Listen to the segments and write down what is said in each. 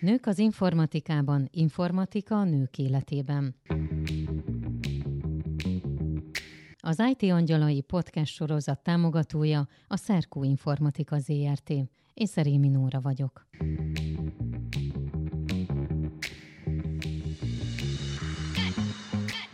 Nők az informatikában, informatika a nők életében. Az IT Angyalai podcast sorozat támogatója a Szerkó Informatika ZRT. Én Szerémi Nóra vagyok.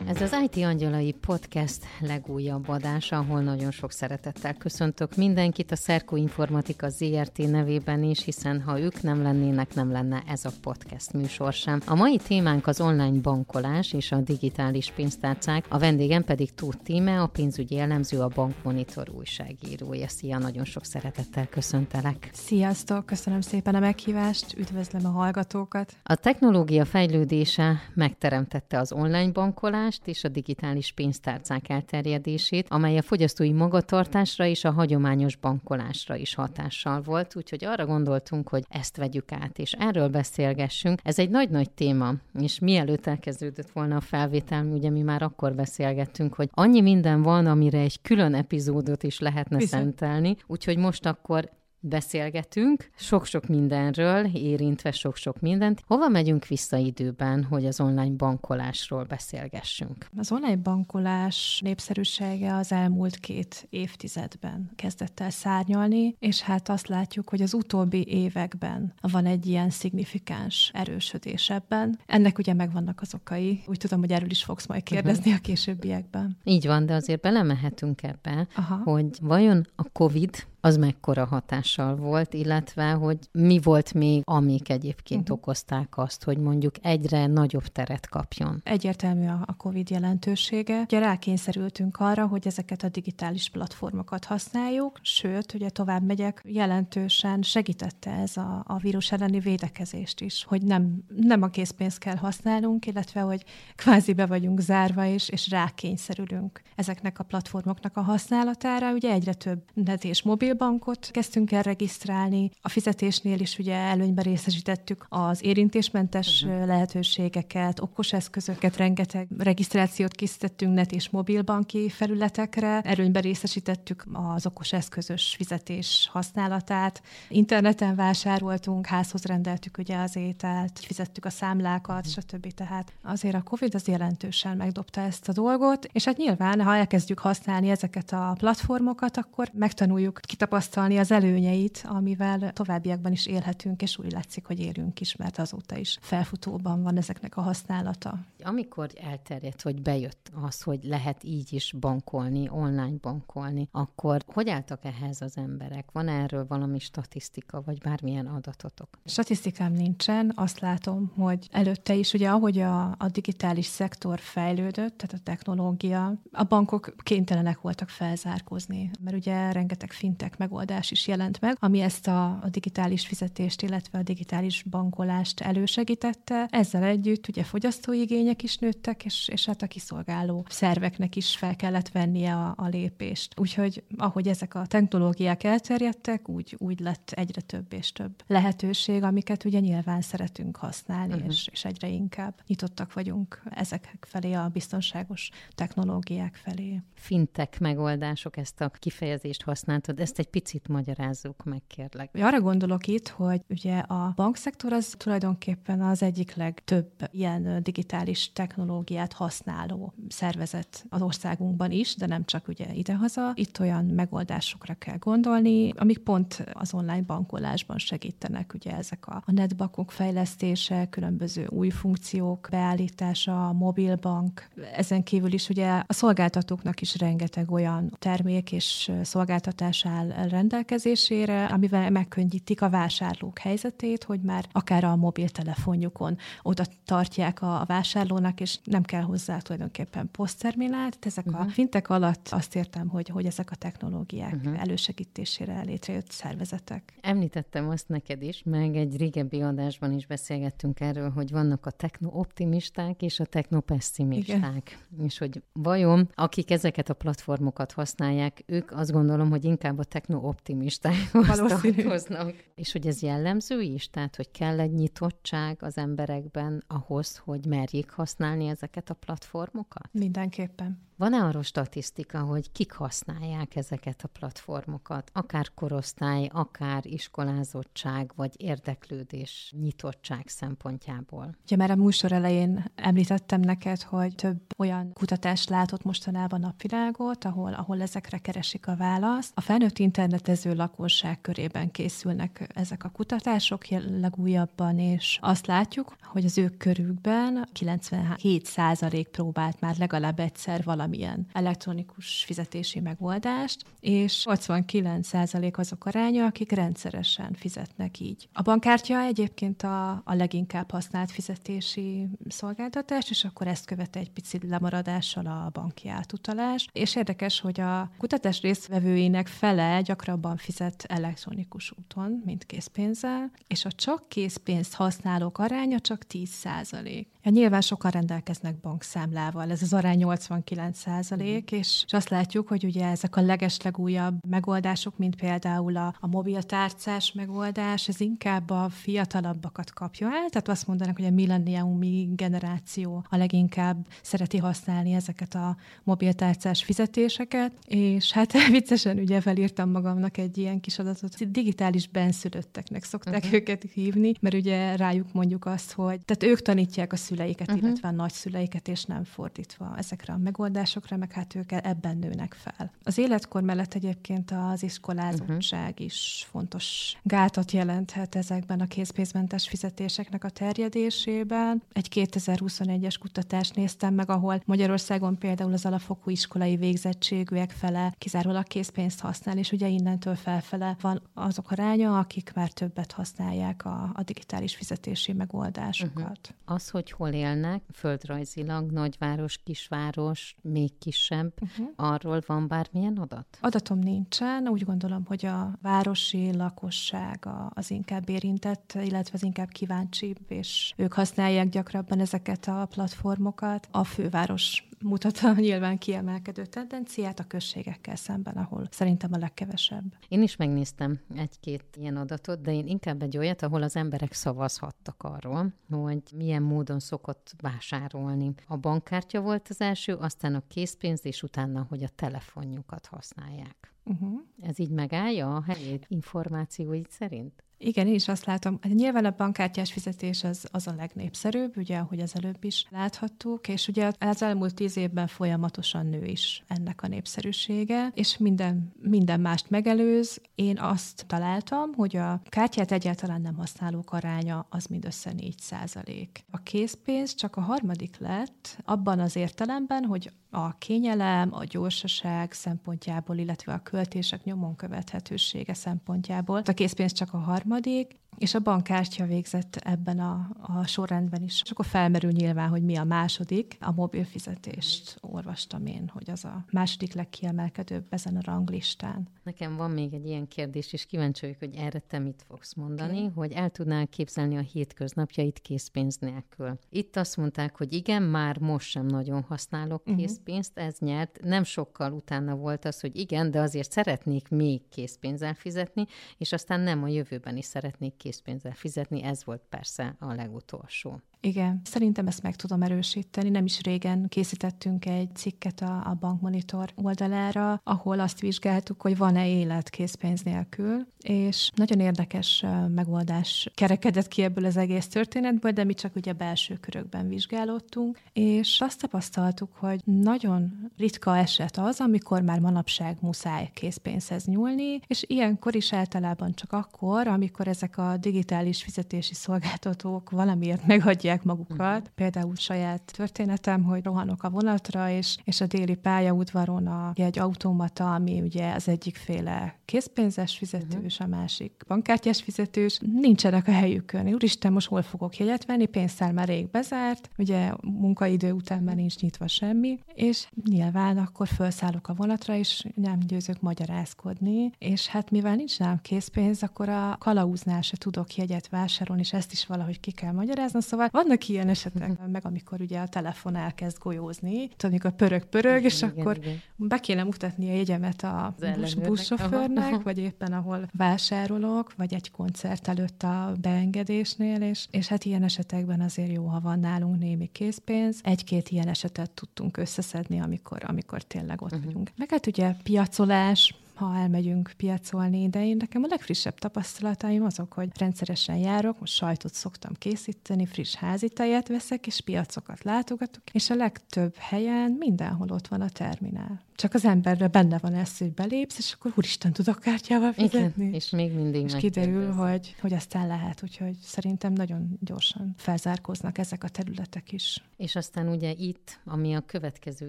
Ez az IT Angyalai Podcast legújabb adása, ahol nagyon sok szeretettel köszöntök mindenkit a Szerko Informatika ZRT nevében is, hiszen ha ők nem lennének, nem lenne ez a podcast műsor sem. A mai témánk az online bankolás és a digitális pénztárcák, a vendégem pedig Tóth Tíme, a pénzügyi elemző, a Bankmonitor újságírója. Szia, nagyon sok szeretettel köszöntelek. Sziasztok, köszönöm szépen a meghívást, üdvözlöm a hallgatókat. A technológia fejlődése megteremtette az online bankolást, fogyasztást és a digitális pénztárcák elterjedését, amely a fogyasztói magatartásra és a hagyományos bankolásra is hatással volt, úgyhogy arra gondoltunk, hogy ezt vegyük át, és erről beszélgessünk. Ez egy nagy-nagy téma, és mielőtt elkezdődött volna a felvétel, ugye mi már akkor beszélgettünk, hogy annyi minden van, amire egy külön epizódot is lehetne Viszont. szentelni, úgyhogy most akkor beszélgetünk, sok-sok mindenről, érintve sok-sok mindent. Hova megyünk vissza időben, hogy az online bankolásról beszélgessünk? Az online bankolás népszerűsége az elmúlt két évtizedben kezdett el szárnyalni, és hát azt látjuk, hogy az utóbbi években van egy ilyen szignifikáns erősödés ebben. Ennek ugye megvannak az okai. Úgy tudom, hogy erről is fogsz majd kérdezni uh-huh. a későbbiekben. Így van, de azért belemehetünk ebbe, Aha. hogy vajon a COVID az mekkora hatással volt, illetve hogy mi volt még, amik egyébként uh-huh. okozták azt, hogy mondjuk egyre nagyobb teret kapjon. Egyértelmű a COVID jelentősége. Ugye rákényszerültünk arra, hogy ezeket a digitális platformokat használjuk, sőt, ugye tovább megyek, jelentősen segítette ez a, a vírus elleni védekezést is, hogy nem, nem a készpénzt kell használnunk, illetve hogy kvázi be vagyunk zárva, és, és rákényszerülünk ezeknek a platformoknak a használatára. Ugye egyre több net és mobil mobilbankot kezdtünk el regisztrálni. A fizetésnél is ugye előnybe részesítettük az érintésmentes uh-huh. lehetőségeket, okos eszközöket, rengeteg regisztrációt készítettünk net és mobilbanki felületekre, előnybe részesítettük az okos eszközös fizetés használatát. Interneten vásároltunk, házhoz rendeltük ugye az ételt, fizettük a számlákat, uh-huh. stb. Tehát azért a COVID az jelentősen megdobta ezt a dolgot, és hát nyilván, ha elkezdjük használni ezeket a platformokat, akkor megtanuljuk kitapasztalni az előnyeit, amivel továbbiakban is élhetünk, és úgy látszik, hogy élünk is, mert azóta is felfutóban van ezeknek a használata. Amikor elterjedt, hogy bejött az, hogy lehet így is bankolni, online bankolni, akkor hogy álltak ehhez az emberek? Van erről valami statisztika, vagy bármilyen adatotok? Statisztikám nincsen, azt látom, hogy előtte is, ugye ahogy a, a digitális szektor fejlődött, tehát a technológia, a bankok kénytelenek voltak felzárkózni, mert ugye rengeteg fintech fintech megoldás is jelent meg, ami ezt a, a digitális fizetést, illetve a digitális bankolást elősegítette. Ezzel együtt ugye fogyasztói igények is nőttek, és, és hát a kiszolgáló szerveknek is fel kellett vennie a, a lépést. Úgyhogy ahogy ezek a technológiák elterjedtek, úgy, úgy lett egyre több és több lehetőség, amiket ugye nyilván szeretünk használni, uh-huh. és, és egyre inkább nyitottak vagyunk ezek felé, a biztonságos technológiák felé. Fintek megoldások, ezt a kifejezést használtad, ezt egy picit magyarázzuk meg, kérlek. Arra gondolok itt, hogy ugye a bankszektor az tulajdonképpen az egyik legtöbb ilyen digitális technológiát használó szervezet az országunkban is, de nem csak ugye idehaza. Itt olyan megoldásokra kell gondolni, amik pont az online bankolásban segítenek, ugye ezek a, a netbankok fejlesztése, különböző új funkciók beállítása, a mobilbank, ezen kívül is ugye a szolgáltatóknak is rengeteg olyan termék és szolgáltatás áll rendelkezésére, amivel megkönnyítik a vásárlók helyzetét, hogy már akár a mobiltelefonjukon oda tartják a vásárlónak, és nem kell hozzá tulajdonképpen posztterminált. Ezek uh-huh. a mhm. fintek alatt azt értem, hogy, hogy ezek a technológiák uh-huh. elősegítésére létrejött szervezetek. Említettem azt neked is, meg egy régebbi adásban is beszélgettünk erről, hogy vannak a techno-optimisták és a techno-pessimisták. És hogy vajon, akik ezeket a platformokat használják, ők azt gondolom, hogy inkább a techno-optimistákhoz tartoznak. És hogy ez jellemző is? Tehát, hogy kell egy nyitottság az emberekben ahhoz, hogy merjék használni ezeket a platformokat? Mindenképpen. Van-e arról statisztika, hogy kik használják ezeket a platformokat, akár korosztály, akár iskolázottság, vagy érdeklődés, nyitottság szempontjából? Ugye már a műsor elején említettem neked, hogy több olyan kutatás látott mostanában napvilágot, ahol, ahol ezekre keresik a választ. A felnőtt internetező lakosság körében készülnek ezek a kutatások legújabban, és azt látjuk, hogy az ők körükben 97% próbált már legalább egyszer valamilyen elektronikus fizetési megoldást, és 89% azok aránya, akik rendszeresen fizetnek így. A bankkártya egyébként a, a leginkább használt fizetési szolgáltatás, és akkor ezt követe egy picit lemaradással a banki átutalás. És érdekes, hogy a kutatás résztvevőinek fele gyakrabban fizet elektronikus úton, mint készpénzzel, és a csak készpénzt használók aránya csak 10 százalék. Ja, nyilván sokan rendelkeznek bankszámlával, ez az arány 89 százalék, mm. és, és azt látjuk, hogy ugye ezek a legeslegújabb megoldások, mint például a, a mobiltárcás megoldás, ez inkább a fiatalabbakat kapja el, tehát azt mondanak, hogy a millenniumi generáció a leginkább szereti használni ezeket a mobiltárcás fizetéseket, és hát viccesen ugye felírtam magamnak egy ilyen kis adatot, digitális benszülötteknek szokták uh-huh. őket hívni, mert ugye rájuk mondjuk azt, hogy tehát ők tanítják a szüleiket, uh-huh. illetve a nagyszüleiket, és nem fordítva ezekre a megoldásokra, meg hát ők ebben nőnek fel. Az életkor mellett egyébként az iskolázottság uh-huh. is fontos gátat jelenthet ezekben a készpénzmentes fizetéseknek a terjedésében. Egy 2021-es kutatást néztem meg, ahol Magyarországon például az alapfokú iskolai végzettségűek fele kizárólag készpénzt használ, és ugye innentől felfele van azok aránya, akik már többet használják a, a digitális fizetési megoldásokat. Uh-huh. Az, hogy hol élnek, földrajzilag, nagyváros, kisváros, még kisebb, uh-huh. arról van bármilyen adat? Adatom nincsen, úgy gondolom, hogy a városi lakosság az inkább érintett, illetve az inkább kíváncsi, és ők használják gyakrabban ezeket a platformokat. A főváros mutat a nyilván kiemelkedő tendenciát a községekkel szemben, ahol szerintem a legkevesebb. Én is megnéztem egy-két ilyen adatot, de én inkább egy olyat, ahol az emberek szavazhattak arról, hogy milyen módon szokott vásárolni. A bankkártya volt az első, aztán a készpénz, és utána, hogy a telefonjukat használják. Uh-huh. Ez így megállja a helyét információid szerint? Igen, én is azt látom. Hát nyilván a bankkártyás fizetés az, az a legnépszerűbb, ugye, ahogy az előbb is láthattuk, és ugye az elmúlt tíz évben folyamatosan nő is ennek a népszerűsége, és minden, minden mást megelőz. Én azt találtam, hogy a kártyát egyáltalán nem használók aránya az mindössze 4 százalék. A készpénz csak a harmadik lett, abban az értelemben, hogy a kényelem, a gyorsaság szempontjából, illetve a költések nyomon követhetősége szempontjából. A készpénz csak a harmadik, harmadik, és a bankkártya végzett ebben a, a sorrendben is. És akkor felmerül nyilván, hogy mi a második. A mobil fizetést olvastam én, hogy az a második legkiemelkedőbb ezen a ranglistán. Nekem van még egy ilyen kérdés, és kíváncsi vagyok, hogy erre te mit fogsz mondani, okay. hogy el tudnál képzelni a hétköznapjait készpénz nélkül. Itt azt mondták, hogy igen, már most sem nagyon használok uh-huh. készpénzt, ez nyert. Nem sokkal utána volt az, hogy igen, de azért szeretnék még készpénzzel fizetni, és aztán nem a jövőben is szeretnék készpénzzel fizetni, ez volt persze a legutolsó. Igen, szerintem ezt meg tudom erősíteni. Nem is régen készítettünk egy cikket a, a Bankmonitor oldalára, ahol azt vizsgáltuk, hogy van-e élet készpénz nélkül, és nagyon érdekes megoldás kerekedett ki ebből az egész történetből, de mi csak ugye belső körökben vizsgálódtunk, és azt tapasztaltuk, hogy nagyon ritka eset az, amikor már manapság muszáj készpénzhez nyúlni, és ilyenkor is általában csak akkor, amikor ezek a digitális fizetési szolgáltatók valamiért megadják tudják magukat. Uh-huh. Például saját történetem, hogy rohanok a vonatra, és, és a déli pályaudvaron a, egy automata, ami ugye az egyik féle készpénzes fizetős, uh-huh. a másik bankkártyás fizetős, nincsenek a helyükön. Úristen, most hol fogok jegyet venni? Pénztár már rég bezárt, ugye munkaidő után már nincs nyitva semmi, és nyilván akkor felszállok a vonatra, és nem győzök magyarázkodni, és hát mivel nincs nálam készpénz, akkor a kalauznál se tudok jegyet vásárolni, és ezt is valahogy ki kell magyarázni. Szóval vannak ilyen esetek, meg amikor ugye a telefon elkezd golyózni, tudod, amikor pörög-pörög, és igen, akkor igen. be kéne mutatni a jegyemet a busz, buszsofőrnek, vagy éppen ahol vásárolok, vagy egy koncert előtt a beengedésnél, és, és hát ilyen esetekben azért jó, ha van nálunk némi készpénz. Egy-két ilyen esetet tudtunk összeszedni, amikor, amikor tényleg ott uh-huh. vagyunk. Meg hát ugye piacolás, ha elmegyünk piacolni, de én nekem a legfrissebb tapasztalataim azok, hogy rendszeresen járok, most sajtot szoktam készíteni, friss házi tejet veszek, és piacokat látogatok, és a legtöbb helyen mindenhol ott van a terminál csak az emberre benne van ez, hogy belépsz, és akkor úristen tudok kártyával fizetni. Igen, és még mindig És kiderül, hogy, hogy aztán lehet, úgyhogy szerintem nagyon gyorsan felzárkoznak ezek a területek is. És aztán ugye itt, ami a következő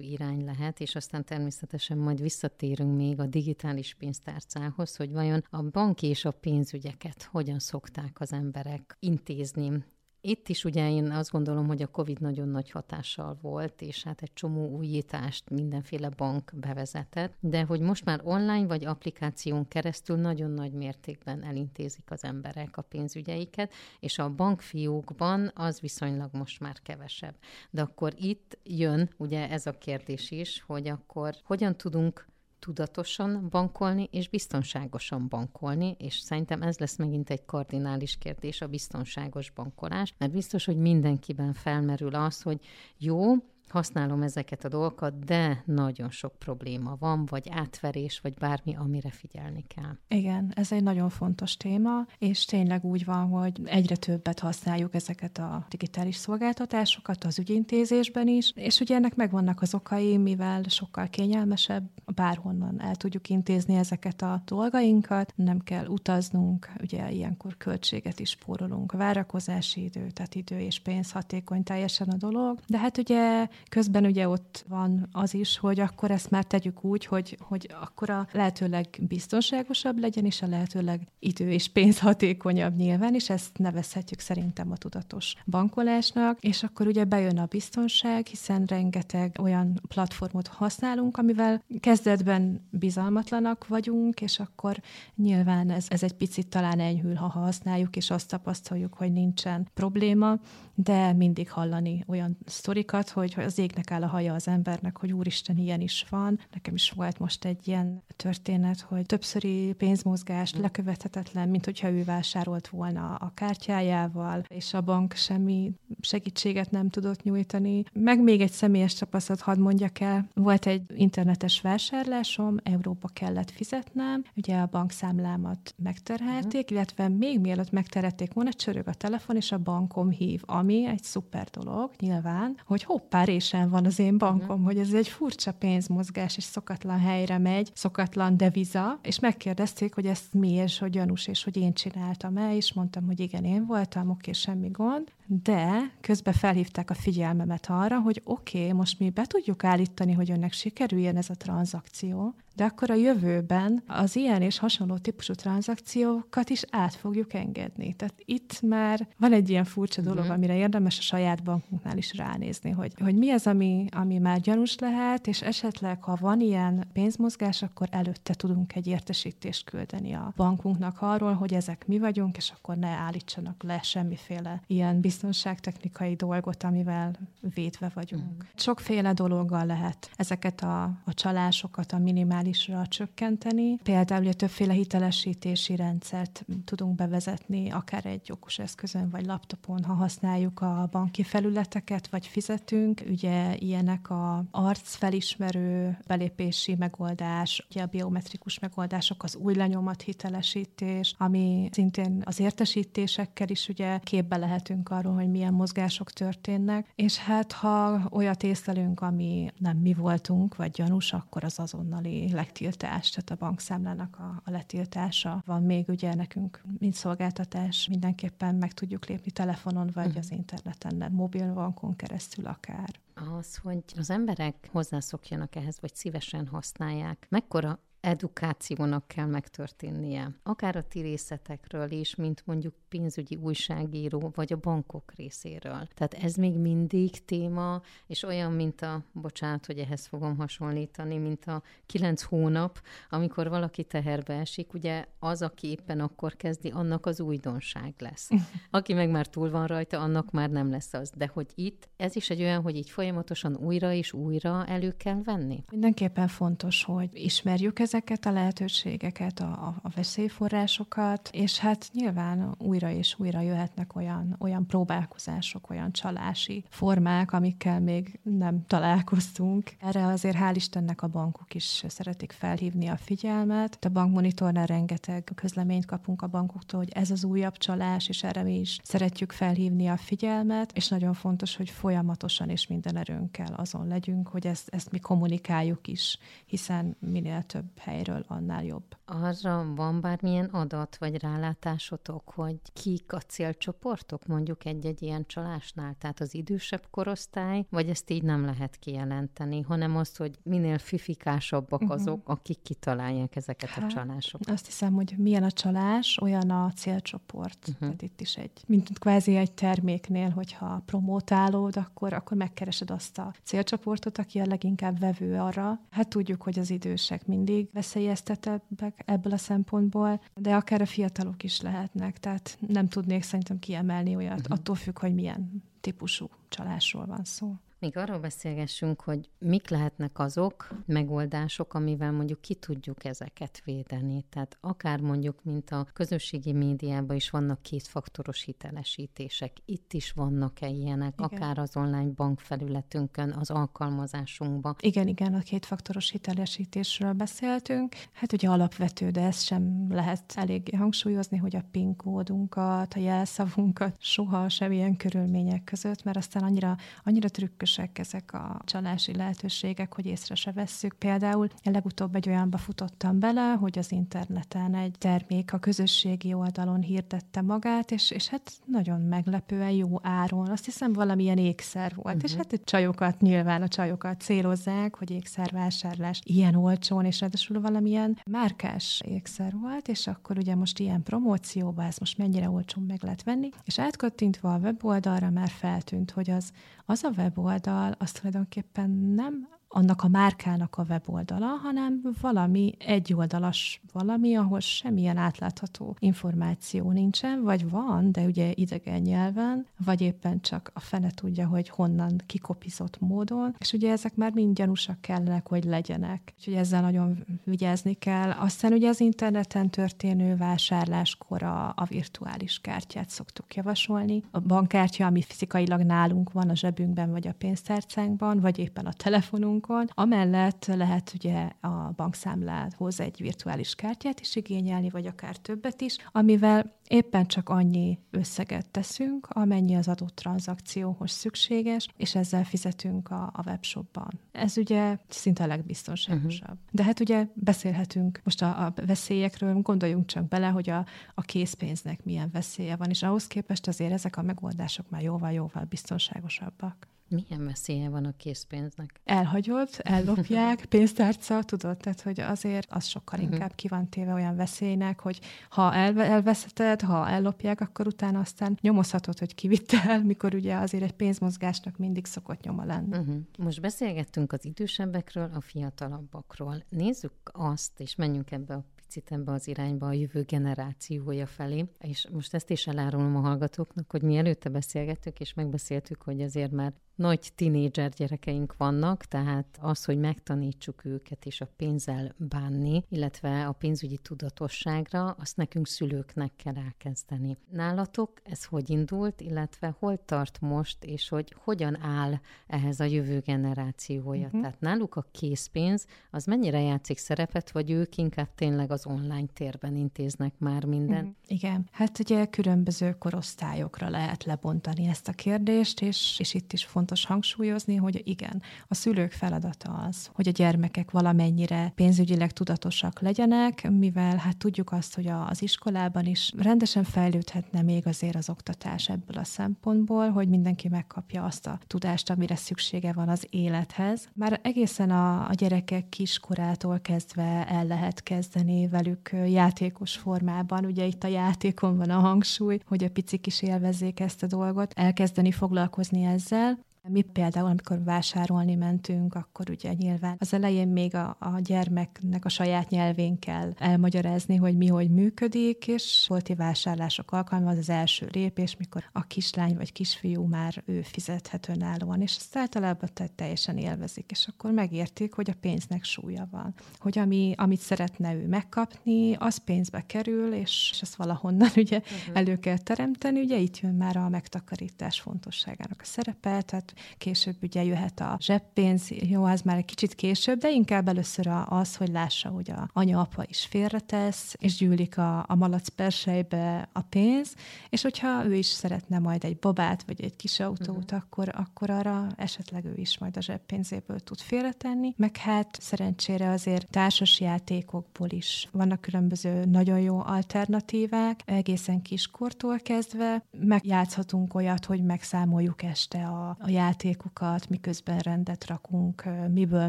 irány lehet, és aztán természetesen majd visszatérünk még a digitális pénztárcához, hogy vajon a banki és a pénzügyeket hogyan szokták az emberek intézni itt is ugye én azt gondolom, hogy a COVID nagyon nagy hatással volt, és hát egy csomó újítást mindenféle bank bevezetett, de hogy most már online vagy applikáción keresztül nagyon nagy mértékben elintézik az emberek a pénzügyeiket, és a bankfiókban az viszonylag most már kevesebb. De akkor itt jön ugye ez a kérdés is, hogy akkor hogyan tudunk tudatosan bankolni és biztonságosan bankolni, és szerintem ez lesz megint egy kardinális kérdés, a biztonságos bankolás, mert biztos, hogy mindenkiben felmerül az, hogy jó, használom ezeket a dolgokat, de nagyon sok probléma van, vagy átverés, vagy bármi, amire figyelni kell. Igen, ez egy nagyon fontos téma, és tényleg úgy van, hogy egyre többet használjuk ezeket a digitális szolgáltatásokat az ügyintézésben is, és ugye ennek megvannak az okai, mivel sokkal kényelmesebb, bárhonnan el tudjuk intézni ezeket a dolgainkat, nem kell utaznunk, ugye ilyenkor költséget is spórolunk, várakozási idő, tehát idő és pénz hatékony teljesen a dolog, de hát ugye Közben ugye ott van az is, hogy akkor ezt már tegyük úgy, hogy, hogy akkor a lehetőleg biztonságosabb legyen, és a lehetőleg idő és pénz hatékonyabb nyilván, és ezt nevezhetjük szerintem a tudatos bankolásnak, és akkor ugye bejön a biztonság, hiszen rengeteg olyan platformot használunk, amivel kezdetben bizalmatlanak vagyunk, és akkor nyilván ez, ez egy picit talán enyhül, ha használjuk, és azt tapasztaljuk, hogy nincsen probléma, de mindig hallani olyan sztorikat, hogy, az égnek áll a haja az embernek, hogy úristen, ilyen is van. Nekem is volt most egy ilyen történet, hogy többszöri pénzmozgás mm. lekövethetetlen, mint hogyha ő vásárolt volna a kártyájával, és a bank semmi segítséget nem tudott nyújtani. Meg még egy személyes tapasztalat, hadd mondjak el, volt egy internetes vásárlásom, Európa kellett fizetnem, ugye a bankszámlámat megterhelték, uh-huh. illetve még mielőtt megterhelték volna, csörög a telefon, és a bankom hív, ami egy szuper dolog, nyilván, hogy hoppá, résen van az én bankom, uh-huh. hogy ez egy furcsa pénzmozgás, és szokatlan helyre megy, szokatlan deviza, és megkérdezték, hogy ezt mi, és hogy gyanús, és hogy én csináltam el, és mondtam, hogy igen, én voltam, oké, semmi gond, de közben felhívták a figyelmemet arra, hogy oké, okay, most mi be tudjuk állítani, hogy önnek sikerüljen ez a tranzakció, de akkor a jövőben az ilyen és hasonló típusú tranzakciókat is át fogjuk engedni. Tehát itt már van egy ilyen furcsa dolog, uh-huh. amire érdemes a saját bankunknál is ránézni, hogy, hogy mi az, ami, ami már gyanús lehet, és esetleg, ha van ilyen pénzmozgás, akkor előtte tudunk egy értesítést küldeni a bankunknak arról, hogy ezek mi vagyunk, és akkor ne állítsanak le semmiféle ilyen biztonságtechnikai dolgot, amivel védve vagyunk. Uh-huh. Sokféle dologgal lehet ezeket a, a csalásokat, a minimális minimálisra csökkenteni. Például a többféle hitelesítési rendszert tudunk bevezetni, akár egy okos eszközön vagy laptopon, ha használjuk a banki felületeket, vagy fizetünk. Ugye ilyenek a arcfelismerő belépési megoldás, ugye a biometrikus megoldások, az új lenyomat hitelesítés, ami szintén az értesítésekkel is ugye képbe lehetünk arról, hogy milyen mozgások történnek, és hát ha olyat észlelünk, ami nem mi voltunk, vagy gyanús, akkor az azonnali letiltás, tehát a bankszámlának a, a letiltása van még ugye nekünk, mint szolgáltatás, mindenképpen meg tudjuk lépni telefonon, vagy uh-huh. az interneten, mobilbankon keresztül akár. Az, hogy az emberek hozzászokjanak ehhez, vagy szívesen használják, mekkora edukációnak kell megtörténnie. Akár a ti részletekről is, mint mondjuk pénzügyi újságíró, vagy a bankok részéről. Tehát ez még mindig téma, és olyan, mint a, bocsánat, hogy ehhez fogom hasonlítani, mint a kilenc hónap, amikor valaki teherbe esik, ugye az, aki éppen akkor kezdi, annak az újdonság lesz. Aki meg már túl van rajta, annak már nem lesz az. De hogy itt, ez is egy olyan, hogy így folyamatosan újra és újra elő kell venni. Mindenképpen fontos, hogy ismerjük ezeket a lehetőségeket, a, a veszélyforrásokat, és hát nyilván újra és újra jöhetnek olyan, olyan próbálkozások, olyan csalási formák, amikkel még nem találkoztunk. Erre azért hál' Istennek a bankok is szeretik felhívni a figyelmet. A bankmonitornál rengeteg közleményt kapunk a bankoktól, hogy ez az újabb csalás, és erre mi is szeretjük felhívni a figyelmet, és nagyon fontos, hogy folyamatosan és minden erőnkkel azon legyünk, hogy ezt, ezt mi kommunikáljuk is, hiszen minél több helyről, annál jobb. Arra van bármilyen adat vagy rálátásotok, hogy kik a célcsoportok mondjuk egy-egy ilyen csalásnál? Tehát az idősebb korosztály, vagy ezt így nem lehet kijelenteni, hanem azt, hogy minél fifikásabbak uh-huh. azok, akik kitalálják ezeket hát, a csalásokat. Azt hiszem, hogy milyen a csalás, olyan a célcsoport. Uh-huh. Tehát itt is egy, mint kvázi egy terméknél, hogyha promótálód, akkor, akkor megkeresed azt a célcsoportot, aki a leginkább vevő arra. Hát tudjuk, hogy az idősek mindig veszélyeztetebbek ebből a szempontból, de akár a fiatalok is lehetnek. Tehát nem tudnék szerintem kiemelni olyat, uh-huh. attól függ, hogy milyen típusú csalásról van szó. Még arról beszélgessünk, hogy mik lehetnek azok megoldások, amivel mondjuk ki tudjuk ezeket védeni. Tehát akár mondjuk, mint a közösségi médiában is vannak kétfaktoros hitelesítések, itt is vannak-e ilyenek, igen. akár az online bankfelületünkön, az alkalmazásunkban. Igen, igen, a kétfaktoros hitelesítésről beszéltünk. Hát ugye alapvető, de ezt sem lehet elég hangsúlyozni, hogy a PIN kódunkat, a jelszavunkat soha semmilyen körülmények között, mert aztán annyira, annyira trükkös szűkösek ezek a csalási lehetőségek, hogy észre se vesszük. Például legutóbb egy olyanba futottam bele, hogy az interneten egy termék a közösségi oldalon hirdette magát, és, és hát nagyon meglepően jó áron. Azt hiszem valamilyen ékszer volt, uh-huh. és mhm. hát itt csajokat, nyilván a csajokat célozzák, hogy ékszervásárlás ilyen olcsón, és ráadásul valamilyen márkás ékszer volt, és akkor ugye most ilyen promócióba ez most mennyire olcsón meg lehet venni, és átkattintva a weboldalra már feltűnt, hogy az, az a weboldal az tulajdonképpen nem annak a márkának a weboldala, hanem valami egyoldalas valami, ahol semmilyen átlátható információ nincsen, vagy van, de ugye idegen nyelven, vagy éppen csak a fene tudja, hogy honnan kikopizott módon, és ugye ezek már mind gyanúsak kellenek, hogy legyenek. Úgyhogy ezzel nagyon vigyázni kell. Aztán ugye az interneten történő vásárláskor a, a virtuális kártyát szoktuk javasolni. A bankkártya, ami fizikailag nálunk van a zsebünkben, vagy a pénztárcánkban, vagy éppen a telefonunk, bankon. Amellett lehet ugye a bankszámlához egy virtuális kártyát is igényelni, vagy akár többet is, amivel éppen csak annyi összeget teszünk, amennyi az adott tranzakcióhoz szükséges, és ezzel fizetünk a, a webshopban. Ez ugye szinte a legbiztonságosabb. Uh-huh. De hát ugye beszélhetünk most a, a veszélyekről, gondoljunk csak bele, hogy a, a készpénznek milyen veszélye van, és ahhoz képest azért ezek a megoldások már jóval-jóval biztonságosabbak. Milyen veszélye van a készpénznek? Elhagyod, ellopják, pénztárca, tudod, tehát hogy azért az sokkal uh-huh. inkább ki van téve olyan veszélynek, hogy ha el, elveszeted, ha ellopják, akkor utána aztán nyomozhatod, hogy kivitte el, mikor ugye azért egy pénzmozgásnak mindig szokott nyoma lenni. Uh-huh. Most beszélgettünk az idősebbekről, a fiatalabbakról. Nézzük azt, és menjünk ebbe a picit ebbe az irányba a jövő generációja felé. És most ezt is elárulom a hallgatóknak, hogy mi előtte beszélgettük, és megbeszéltük, hogy azért már nagy tinédzser gyerekeink vannak, tehát az, hogy megtanítsuk őket is a pénzzel bánni, illetve a pénzügyi tudatosságra, azt nekünk szülőknek kell elkezdeni. Nálatok ez hogy indult, illetve hol tart most, és hogy hogyan áll ehhez a jövő generációja? Uh-huh. Tehát náluk a készpénz, az mennyire játszik szerepet, vagy ők inkább tényleg az online térben intéznek már minden? Uh-huh. Igen, hát ugye különböző korosztályokra lehet lebontani ezt a kérdést, és, és itt is fontos fontos hangsúlyozni, hogy igen, a szülők feladata az, hogy a gyermekek valamennyire pénzügyileg tudatosak legyenek, mivel hát tudjuk azt, hogy az iskolában is rendesen fejlődhetne még azért az oktatás ebből a szempontból, hogy mindenki megkapja azt a tudást, amire szüksége van az élethez. Már egészen a, a gyerekek kiskorától kezdve el lehet kezdeni velük játékos formában. Ugye itt a játékon van a hangsúly, hogy a picik is élvezzék ezt a dolgot, elkezdeni foglalkozni ezzel. Mi például, amikor vásárolni mentünk, akkor ugye nyilván az elején még a, a gyermeknek a saját nyelvén kell elmagyarázni, hogy mi hogy működik, és bolti vásárlások alkalma az az első lépés, mikor a kislány vagy kisfiú már ő fizethet önállóan, és ezt általában teljesen élvezik, és akkor megértik, hogy a pénznek súlya van. Hogy ami, amit szeretne ő megkapni, az pénzbe kerül, és, és ezt valahonnan ugye uh-huh. elő kell teremteni, ugye itt jön már a megtakarítás fontosságának a szerepe, tehát később ugye jöhet a zseppénz, jó, az már egy kicsit később, de inkább először az, hogy lássa, hogy a anya-apa is félretesz, és gyűlik a, a malac persejbe a pénz, és hogyha ő is szeretne majd egy babát, vagy egy kis autót, uh-huh. akkor, akkor arra esetleg ő is majd a zseppénzéből tud félretenni, meg hát szerencsére azért társas játékokból is vannak különböző nagyon jó alternatívák, egészen kiskortól kezdve megjátszhatunk olyat, hogy megszámoljuk este a, a játékokat, miközben rendet rakunk, miből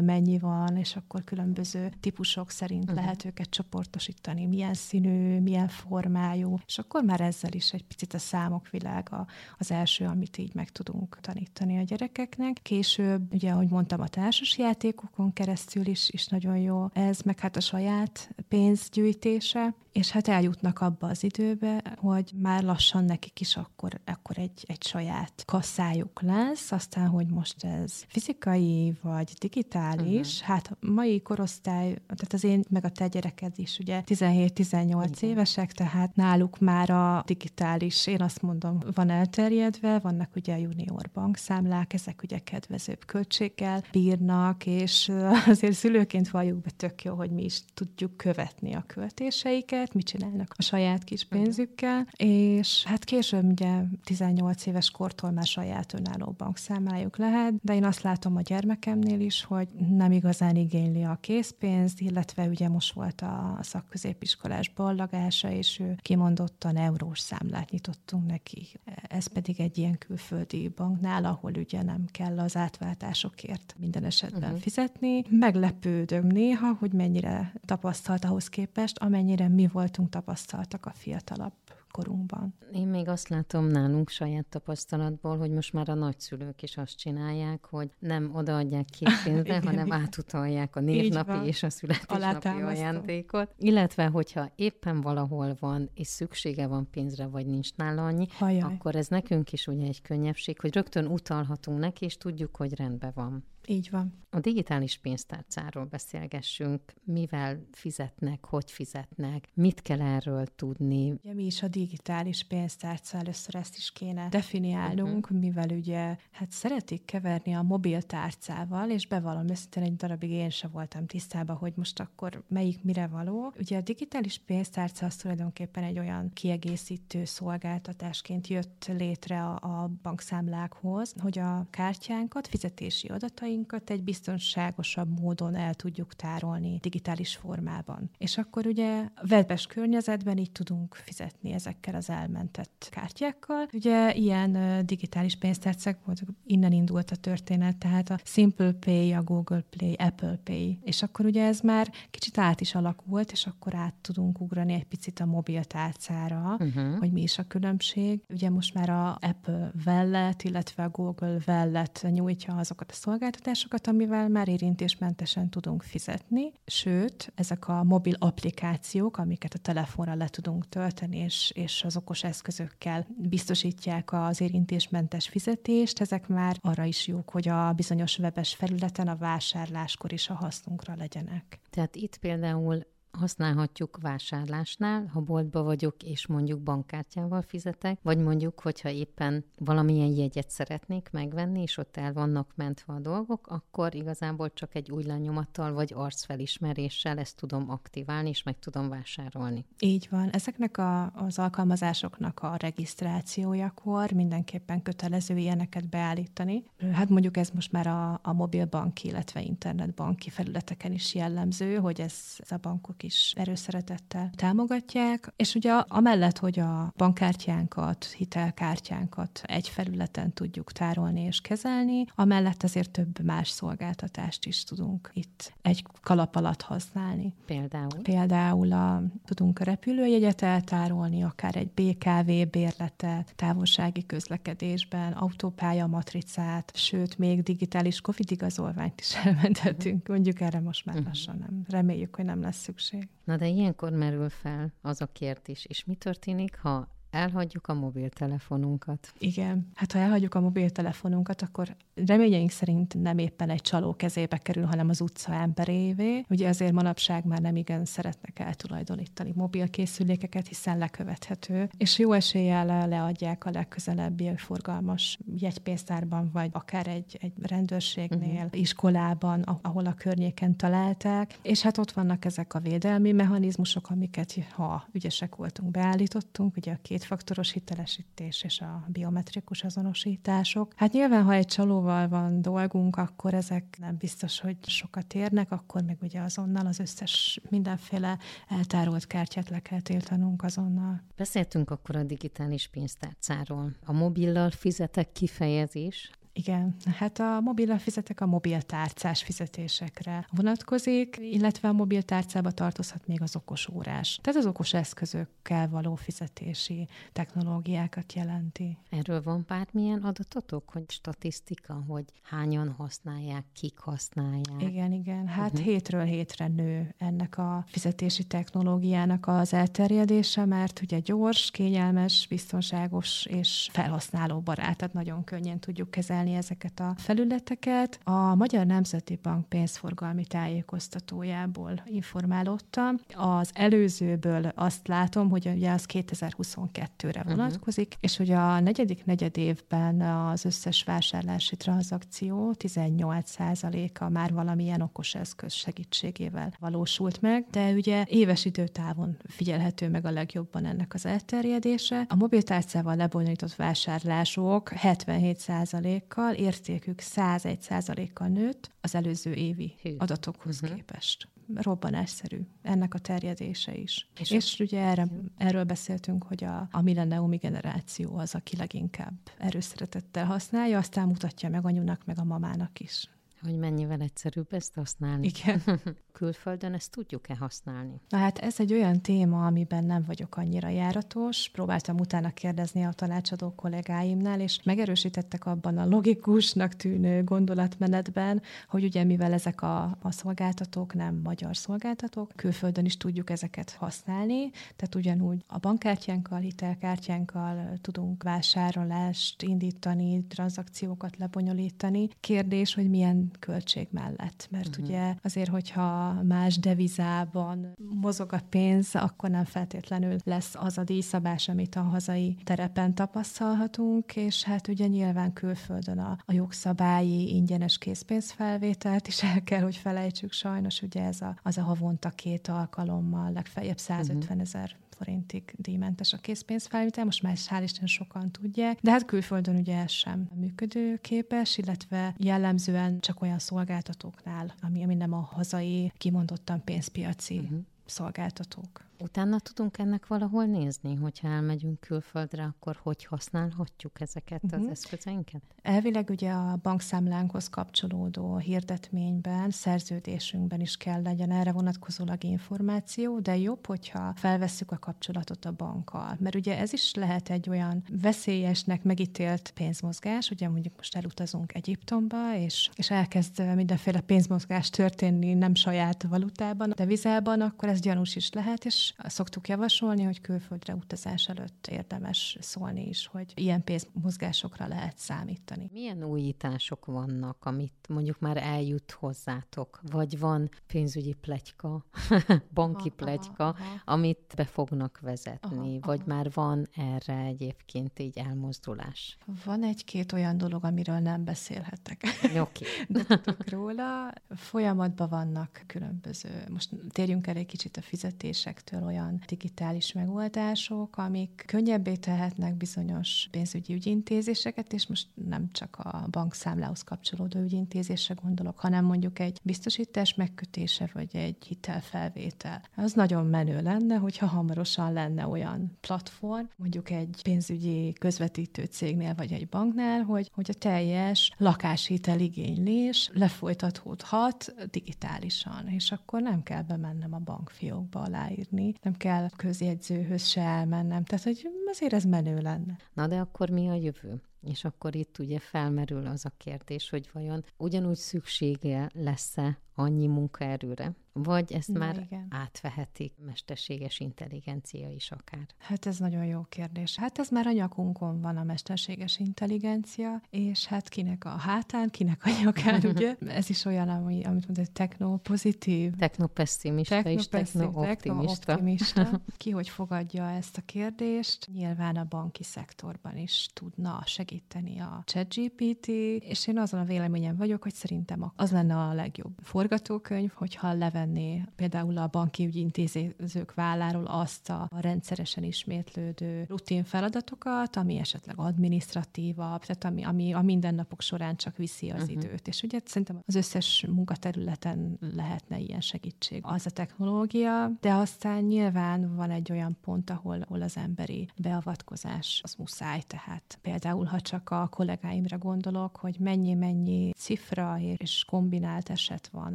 mennyi van, és akkor különböző típusok szerint uh-huh. lehet őket csoportosítani, milyen színű, milyen formájú, és akkor már ezzel is egy picit a számok világa az első, amit így meg tudunk tanítani a gyerekeknek. Később, ugye, ahogy mondtam, a társas játékokon keresztül is, is nagyon jó ez, meg hát a saját pénzgyűjtése, és hát eljutnak abba az időbe, hogy már lassan nekik is akkor, akkor egy, egy saját kasszájuk lesz, aztán, hogy most ez fizikai vagy digitális, uh-huh. hát a mai korosztály, tehát az én meg a te gyereked is ugye 17-18 évesek, tehát náluk már a digitális, én azt mondom, van elterjedve, vannak ugye junior bankszámlák, ezek ugye kedvezőbb költséggel bírnak, és azért szülőként valljuk be tök jó, hogy mi is tudjuk követni a költéseiket, mit csinálnak a saját kis pénzükkel, és hát később ugye 18 éves kortól már saját önálló bankszámlájuk lehet, de én azt látom a gyermekemnél is, hogy nem igazán igényli a készpénzt, illetve ugye most volt a szakközépiskolás ballagása, és ő kimondottan eurós számlát nyitottunk neki. Ez pedig egy ilyen külföldi banknál, ahol ugye nem kell az átváltásokért minden esetben uh-huh. fizetni. Meglepődöm néha, hogy mennyire tapasztalt ahhoz képest, amennyire mi voltunk tapasztaltak a fiatalabb korunkban. Én még azt látom nálunk saját tapasztalatból, hogy most már a nagyszülők is azt csinálják, hogy nem odaadják ki pénzre, hanem átutalják a névnapi és a születésnapi ajándékot. Illetve, hogyha éppen valahol van, és szüksége van pénzre, vagy nincs nála annyi, Hajaj. akkor ez nekünk is ugye egy könnyebbség, hogy rögtön utalhatunk neki, és tudjuk, hogy rendben van. Így van. A digitális pénztárcáról beszélgessünk, mivel fizetnek, hogy fizetnek, mit kell erről tudni. Ugye mi is a digitális pénztárca, először ezt is kéne definiálnunk, uh-huh. mivel ugye hát szeretik keverni a mobiltárcával, és bevallom őszintén egy darabig én sem voltam tisztában, hogy most akkor melyik mire való. Ugye a digitális pénztárca az tulajdonképpen egy olyan kiegészítő szolgáltatásként jött létre a, a bankszámlákhoz, hogy a kártyánkat, fizetési adataink adatainkat egy biztonságosabb módon el tudjuk tárolni digitális formában. És akkor ugye webes környezetben így tudunk fizetni ezekkel az elmentett kártyákkal. Ugye ilyen digitális pénztárcák voltak, innen indult a történet, tehát a Simple Pay, a Google Play, Apple Pay. És akkor ugye ez már kicsit át is alakult, és akkor át tudunk ugrani egy picit a mobiltárcára, uh-huh. hogy mi is a különbség. Ugye most már a Apple Wallet, illetve a Google Wallet nyújtja azokat a szolgáltatásokat, szolgáltatásokat, amivel már érintésmentesen tudunk fizetni, sőt, ezek a mobil applikációk, amiket a telefonra le tudunk tölteni, és, és az okos eszközökkel biztosítják az érintésmentes fizetést, ezek már arra is jók, hogy a bizonyos webes felületen a vásárláskor is a hasznunkra legyenek. Tehát itt például használhatjuk vásárlásnál, ha boltba vagyok, és mondjuk bankkártyával fizetek, vagy mondjuk, hogyha éppen valamilyen jegyet szeretnék megvenni, és ott el vannak mentve a dolgok, akkor igazából csak egy új lenyomattal vagy arcfelismeréssel ezt tudom aktiválni, és meg tudom vásárolni. Így van. Ezeknek a, az alkalmazásoknak a regisztrációjakor mindenképpen kötelező ilyeneket beállítani. Hát mondjuk ez most már a, a mobilbanki, illetve internetbanki felületeken is jellemző, hogy ez, ez a bankok is erőszeretettel támogatják, és ugye amellett, hogy a bankkártyánkat, hitelkártyánkat egy felületen tudjuk tárolni és kezelni, amellett azért több más szolgáltatást is tudunk itt egy kalap alatt használni. Például? Például a, tudunk a repülőjegyet eltárolni, akár egy BKV bérletet, távolsági közlekedésben, autópálya matricát, sőt, még digitális Covid igazolványt is elmentettünk. Mondjuk erre most már mhm. lassan nem. Reméljük, hogy nem lesz szükség. Na de ilyenkor merül fel az a kérdés, és mi történik, ha elhagyjuk a mobiltelefonunkat. Igen, hát ha elhagyjuk a mobiltelefonunkat, akkor reményeink szerint nem éppen egy csaló kezébe kerül, hanem az utca emberévé. Ugye azért manapság már nem igen szeretnek eltulajdonítani mobilkészülékeket, hiszen lekövethető, és jó eséllyel leadják a legközelebbi forgalmas jegypénztárban, vagy akár egy, egy rendőrségnél, uh-huh. iskolában, ahol a környéken találták, és hát ott vannak ezek a védelmi mechanizmusok, amiket ha ügyesek voltunk, beállítottunk, ugye a két kétfaktoros hitelesítés és a biometrikus azonosítások. Hát nyilván, ha egy csalóval van dolgunk, akkor ezek nem biztos, hogy sokat érnek, akkor meg ugye azonnal az összes mindenféle eltárolt kártyát le kell tiltanunk azonnal. Beszéltünk akkor a digitális pénztárcáról. A mobillal fizetek kifejezés igen, hát a mobil fizetek a mobiltárcás fizetésekre vonatkozik, illetve a mobiltárcába tartozhat még az okos órás. Tehát az okos eszközökkel való fizetési technológiákat jelenti. Erről van bármilyen adatotok, hogy statisztika, hogy hányan használják, kik használják? Igen, igen. Hát uh-huh. hétről hétre nő ennek a fizetési technológiának az elterjedése, mert ugye gyors, kényelmes, biztonságos és felhasználóbarát, tehát nagyon könnyen tudjuk kezelni használni ezeket a felületeket. A Magyar Nemzeti Bank pénzforgalmi tájékoztatójából informálódtam. Az előzőből azt látom, hogy ugye az 2022-re mhm. vonatkozik, uh-huh. és hogy a negyedik negyed évben az összes vásárlási tranzakció 18%-a már valamilyen okos eszköz segítségével valósult meg, de ugye éves időtávon figyelhető meg a legjobban ennek az elterjedése. A mobiltárcával lebonyolított vásárlások 77%-a kal értékük 101%-kal nőtt az előző évi Hű. adatokhoz uh-huh. képest robbanásszerű ennek a terjedése is. És, és ugye erre, erről beszéltünk, hogy a, a milleniumi generáció az, aki leginkább erőszeretettel használja, aztán mutatja meg anyunak, meg a mamának is. Hogy mennyivel egyszerűbb ezt használni. Igen. Külföldön ezt tudjuk-e használni? Na hát ez egy olyan téma, amiben nem vagyok annyira járatos. Próbáltam utána kérdezni a tanácsadó kollégáimnál, és megerősítettek abban a logikusnak tűnő gondolatmenetben, hogy ugye mivel ezek a, a szolgáltatók nem magyar szolgáltatók, külföldön is tudjuk ezeket használni, tehát ugyanúgy a bankkártyánkkal, hitelkártyánkkal tudunk vásárolást indítani, tranzakciókat lebonyolítani. Kérdés, hogy milyen költség mellett, mert uh-huh. ugye azért, hogyha más devizában mozog a pénz, akkor nem feltétlenül lesz az a díjszabás, amit a hazai terepen tapasztalhatunk, és hát ugye nyilván külföldön a, a jogszabályi ingyenes készpénzfelvételt is el kell, hogy felejtsük. Sajnos, ugye ez a, az a havonta két alkalommal, legfeljebb 150 ezer uh-huh forintig díjmentes a készpénzfelvétel, most már hál' Isten sokan tudják, de hát külföldön ugye ez sem működőképes, illetve jellemzően csak olyan szolgáltatóknál, ami, ami nem a hazai kimondottan pénzpiaci uh-huh. szolgáltatók. Utána tudunk ennek valahol nézni, hogyha elmegyünk külföldre, akkor hogy használhatjuk ezeket uh-huh. az mhm. eszközeinket? Elvileg ugye a bankszámlánkhoz kapcsolódó hirdetményben, szerződésünkben is kell legyen erre vonatkozólag információ, de jobb, hogyha felvesszük a kapcsolatot a bankkal. Mert ugye ez is lehet egy olyan veszélyesnek megítélt pénzmozgás, ugye mondjuk most elutazunk Egyiptomba, és, és elkezd mindenféle pénzmozgás történni nem saját valutában, de vizában, akkor ez ez gyanús is lehet, és szoktuk javasolni, hogy külföldre utazás előtt érdemes szólni is, hogy ilyen pénzmozgásokra lehet számítani. Milyen újítások vannak, amit mondjuk már eljut hozzátok? Vagy van pénzügyi pletyka, banki aha, pletyka, aha, aha. amit be fognak vezetni? Aha, vagy aha. már van erre egyébként így elmozdulás? Van egy-két olyan dolog, amiről nem beszélhetek. Oké. De tudok róla. Folyamatban vannak különböző, most térjünk el egy kicsit a fizetésektől, olyan digitális megoldások, amik könnyebbé tehetnek bizonyos pénzügyi ügyintézéseket, és most nem csak a bankszámlához kapcsolódó ügyintézésre gondolok, hanem mondjuk egy biztosítás megkötése, vagy egy hitelfelvétel. Az nagyon menő lenne, hogyha hamarosan lenne olyan platform, mondjuk egy pénzügyi közvetítő cégnél, vagy egy banknál, hogy, hogy a teljes lakáshitel igénylés lefolytatódhat digitálisan, és akkor nem kell bemennem a bankfiókba aláírni, nem kell közjegyzőhöz se elmennem. Tehát, hogy azért ez menő lenne. Na de akkor mi a jövő? És akkor itt ugye felmerül az a kérdés, hogy vajon ugyanúgy szüksége lesz-e annyi munkaerőre, vagy ezt Na, már igen. átvehetik mesterséges intelligencia is akár? Hát ez nagyon jó kérdés. Hát ez már a nyakunkon van a mesterséges intelligencia, és hát kinek a hátán, kinek a nyakán, ugye? Ez is olyan, ami, amit mondod, technopozitív. Technopessimista techno és technooptimista. Techno Ki hogy fogadja ezt a kérdést? Nyilván a banki szektorban is tudna segíteni a ChatGPT, és én azon a véleményem vagyok, hogy szerintem az lenne a legjobb forgatókönyv, hogyha levenné például a banki ügyintézők válláról azt a rendszeresen ismétlődő rutin feladatokat, ami esetleg administratívabb, tehát ami, ami a mindennapok során csak viszi az uh-huh. időt. És ugye szerintem az összes munkaterületen lehetne ilyen segítség. Az a technológia, de aztán nyilván van egy olyan pont, ahol, ahol az emberi beavatkozás az muszáj, tehát például, ha csak a kollégáimra gondolok, hogy mennyi-mennyi cifra és kombinált eset van,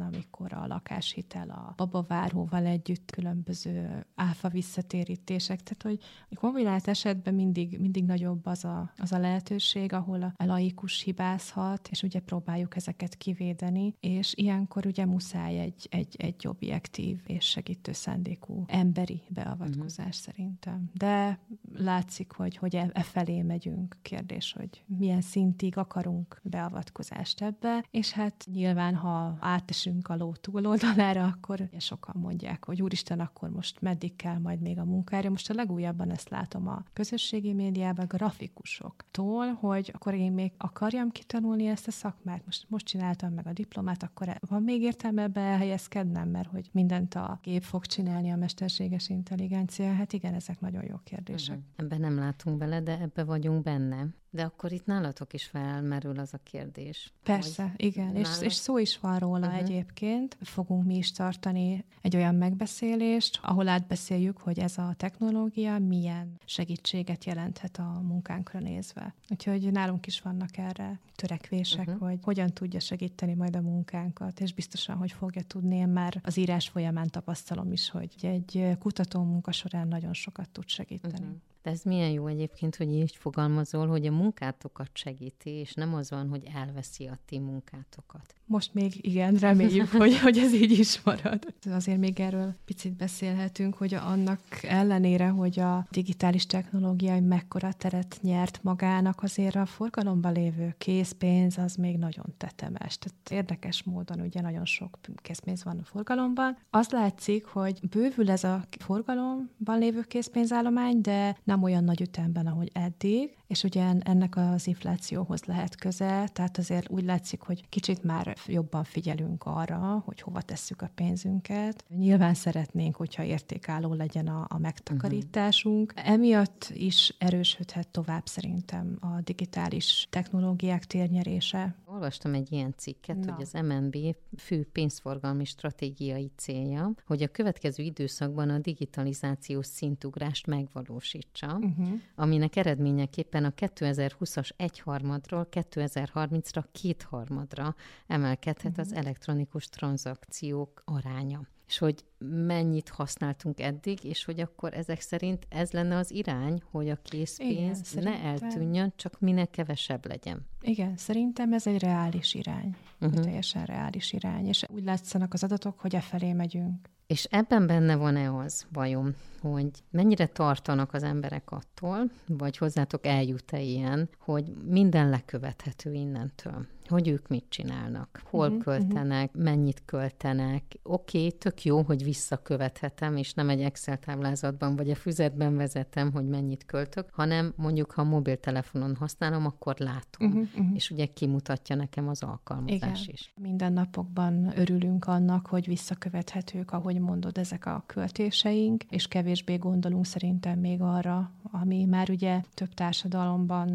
amikor a lakáshitel a babaváróval együtt különböző áfa visszatérítések, tehát hogy kombinált esetben mindig, mindig nagyobb az a, az a lehetőség, ahol a, a laikus hibázhat, és ugye próbáljuk ezeket kivédeni, és ilyenkor ugye muszáj egy, egy, egy objektív és segítő szándékú emberi beavatkozás uh-huh. szerintem. De látszik, hogy, hogy e, e felé megyünk. Kérdés, hogy milyen szintig akarunk beavatkozást ebbe, és hát nyilván, ha átesünk a ló túloldalára, akkor ugye sokan mondják, hogy úristen, akkor most meddig kell majd még a munkára. Most a legújabban ezt látom a közösségi médiában, grafikusoktól, hogy akkor én még akarjam kitanulni ezt a szakmát. Most, most csináltam meg a diplomát, akkor van még értelme ebbe elhelyezkednem, mert hogy mindent a gép fog csinálni a mesterséges intelligencia. Hát igen, ezek nagyon jó kérdések. Uh-huh. Ebben nem látunk bele, de ebbe vagyunk benne. De akkor itt nálatok is felmerül az a kérdés. Persze, igen, nálatok... és, és szó is van róla uh-huh. egyébként. Fogunk mi is tartani egy olyan megbeszélést, ahol átbeszéljük, hogy ez a technológia milyen segítséget jelenthet a munkánkra nézve. Úgyhogy nálunk is vannak erre törekvések, uh-huh. hogy hogyan tudja segíteni majd a munkánkat, és biztosan, hogy fogja tudni. Én már az írás folyamán tapasztalom is, hogy egy kutató munka során nagyon sokat tud segíteni. Uh-huh. De ez milyen jó egyébként, hogy így fogalmazol, hogy a munkátokat segíti, és nem az van, hogy elveszi a ti munkátokat. Most még igen, reméljük, hogy, hogy ez így is marad. Azért még erről picit beszélhetünk, hogy annak ellenére, hogy a digitális technológia mekkora teret nyert magának, azért a forgalomban lévő készpénz az még nagyon tetemes. Tehát érdekes módon ugye nagyon sok készpénz van a forgalomban. Az látszik, hogy bővül ez a forgalomban lévő készpénzállomány, de nem olyan nagy ütemben, ahogy eddig, és ugye ennek az inflációhoz lehet köze, tehát azért úgy látszik, hogy kicsit már jobban figyelünk arra, hogy hova tesszük a pénzünket. Nyilván szeretnénk, hogyha értékálló legyen a, a megtakarításunk. Uh-huh. Emiatt is erősödhet tovább szerintem a digitális technológiák térnyerése. Olvastam egy ilyen cikket, Na. hogy az MNB fő pénzforgalmi stratégiai célja, hogy a következő időszakban a digitalizációs szintugrást megvalósítsa, uh-huh. aminek eredményeképpen a 2020-as egyharmadról 2030-ra kétharmadra emelkedhet uh-huh. az elektronikus tranzakciók aránya és hogy mennyit használtunk eddig, és hogy akkor ezek szerint ez lenne az irány, hogy a készpénz Igen, ne eltűnjön, csak minek kevesebb legyen. Igen, szerintem ez egy reális irány. Uh-huh. Teljesen reális irány. És úgy látszanak az adatok, hogy e felé megyünk. És ebben benne van-e az, vajon, hogy mennyire tartanak az emberek attól, vagy hozzátok eljut-e ilyen, hogy minden lekövethető innentől? hogy ők mit csinálnak, hol uh-huh, költenek, uh-huh. mennyit költenek. Oké, okay, tök jó, hogy visszakövethetem, és nem egy Excel táblázatban vagy a füzetben vezetem, hogy mennyit költök, hanem mondjuk, ha mobiltelefonon használom, akkor látom. Uh-huh, uh-huh. És ugye kimutatja nekem az alkalmazás Igen. is. Minden napokban örülünk annak, hogy visszakövethetők, ahogy mondod, ezek a költéseink, és kevésbé gondolunk szerintem még arra, ami már ugye több társadalomban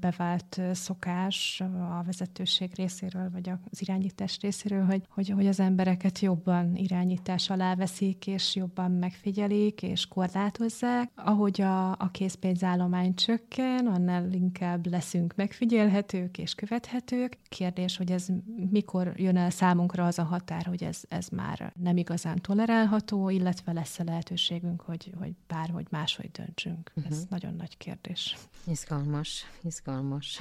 bevált szokás a vezető vezetőség részéről, vagy az irányítás részéről, hogy, hogy, hogy az embereket jobban irányítás alá veszik, és jobban megfigyelik, és korlátozzák. Ahogy a, a készpénzállomány csökken, annál inkább leszünk megfigyelhetők és követhetők. Kérdés, hogy ez mikor jön el számunkra az a határ, hogy ez, ez már nem igazán tolerálható, illetve lesz-e lehetőségünk, hogy, hogy bárhogy máshogy döntsünk. Uh-huh. Ez mhm. nagyon nagy kérdés. Izgalmas, izgalmas.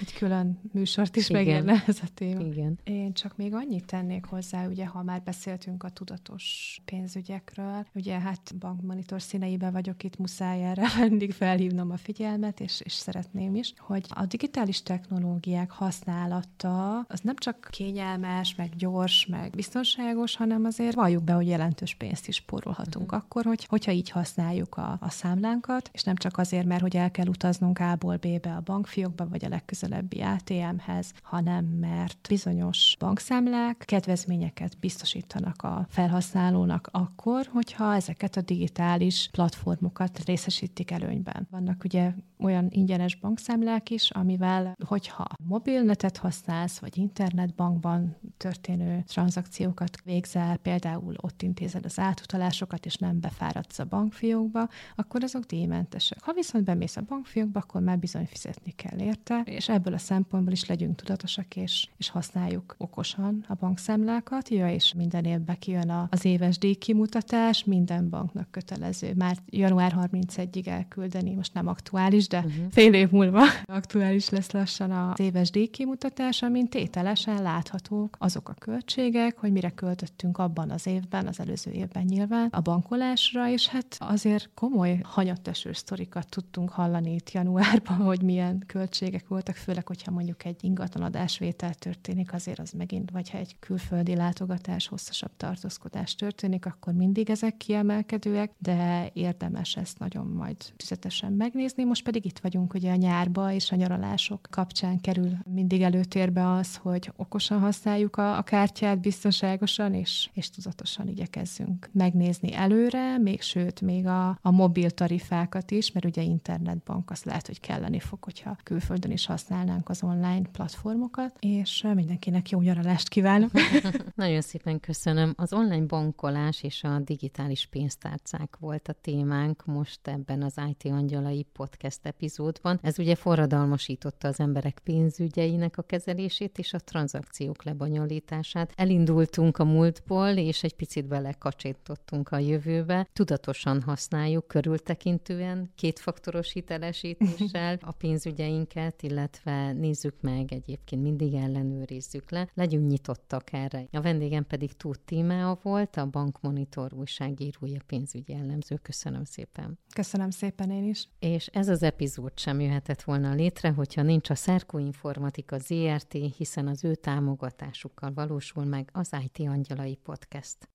Egy külön műsort is meg megérne ez a téma. Igen. Én csak még annyit tennék hozzá, ugye, ha már beszéltünk a tudatos pénzügyekről, ugye hát bankmonitor színeibe vagyok itt, muszáj erre mindig felhívnom a figyelmet, és, és szeretném is, hogy a digitális technológiák használata az nem csak kényelmes, meg gyors, meg biztonságos, hanem azért valljuk be, hogy jelentős pénzt is spórolhatunk uh-huh. akkor, hogy, hogyha így használjuk a, a számlánkat, és nem csak azért, mert hogy el kell utaznunk A-ból B-be a bankfiókba, vagy a legközelebbi ATM-hez, hanem mert bizonyos bankszámlák kedvezményeket biztosítanak a felhasználónak akkor, hogyha ezeket a digitális platformokat részesítik előnyben. Vannak ugye olyan ingyenes bankszámlák is, amivel, hogyha mobilnetet használsz, vagy internetbankban történő tranzakciókat végzel, például ott intézed az átutalásokat, és nem befáradsz a bankfiókba, akkor azok díjmentesek. Ha viszont bemész a bankfiókba, akkor már bizony fizetni kell érte, és ebből a szempontból is legyünk tudatosak, és, és használjuk okosan a bankszámlákat. Ja, és minden évben kijön az éves díjkimutatás, minden banknak kötelező. Már január 31-ig elküldeni, most nem aktuális, de uh-huh. fél év múlva aktuális lesz lassan az éves díjkimutatás, amin tételesen láthatók azok a költségek, hogy mire költöttünk abban az évben, az előző évben nyilván a bankolásra, és hát azért komoly hanyatteső sztorikat tudtunk hallani itt januárban, hogy milyen költségek voltak, főleg, hogyha mondjuk egy ingatlan adásvétel történik, azért az megint, vagy ha egy külföldi látogatás, hosszasabb tartózkodás történik, akkor mindig ezek kiemelkedőek, de érdemes ezt nagyon majd tüzetesen megnézni. Most pedig itt vagyunk ugye a nyárba, és a nyaralások kapcsán kerül mindig előtérbe az, hogy okosan használjuk a, a kártyát, biztonságosan, és, és tudatosan igyekezzünk megnézni előre, még sőt, még a, a mobil tarifákat is, mert ugye internetbank az lehet, hogy kelleni fog, hogyha külföldön is használnánk az online platformokat, és mindenkinek jó nyaralást kívánok. Nagyon szépen köszönöm. Az online bankolás és a digitális pénztárcák volt a témánk most ebben az IT Angyalai podcast epizódban. Ez ugye forradalmasította az emberek pénzügyeinek a kezelését és a tranzakciók lebonyolítását. Elindultunk a múltból, és egy picit belekacsintottunk a jövőbe. Tudatosan használjuk, körültekintően, kétfaktoros hitelesítéssel a pénzügyeinket, illetve nézzük meg egyébként mindig ellenőrizzük le, legyünk nyitottak erre. A vendégem pedig Tóth Tímea volt, a Bankmonitor újságírója, pénzügyi ellenző. Köszönöm szépen. Köszönöm szépen én is. És ez az epizód sem jöhetett volna létre, hogyha nincs a Szerkó Informatika ZRT, hiszen az ő támogatásukkal valósul meg az IT Angyalai Podcast.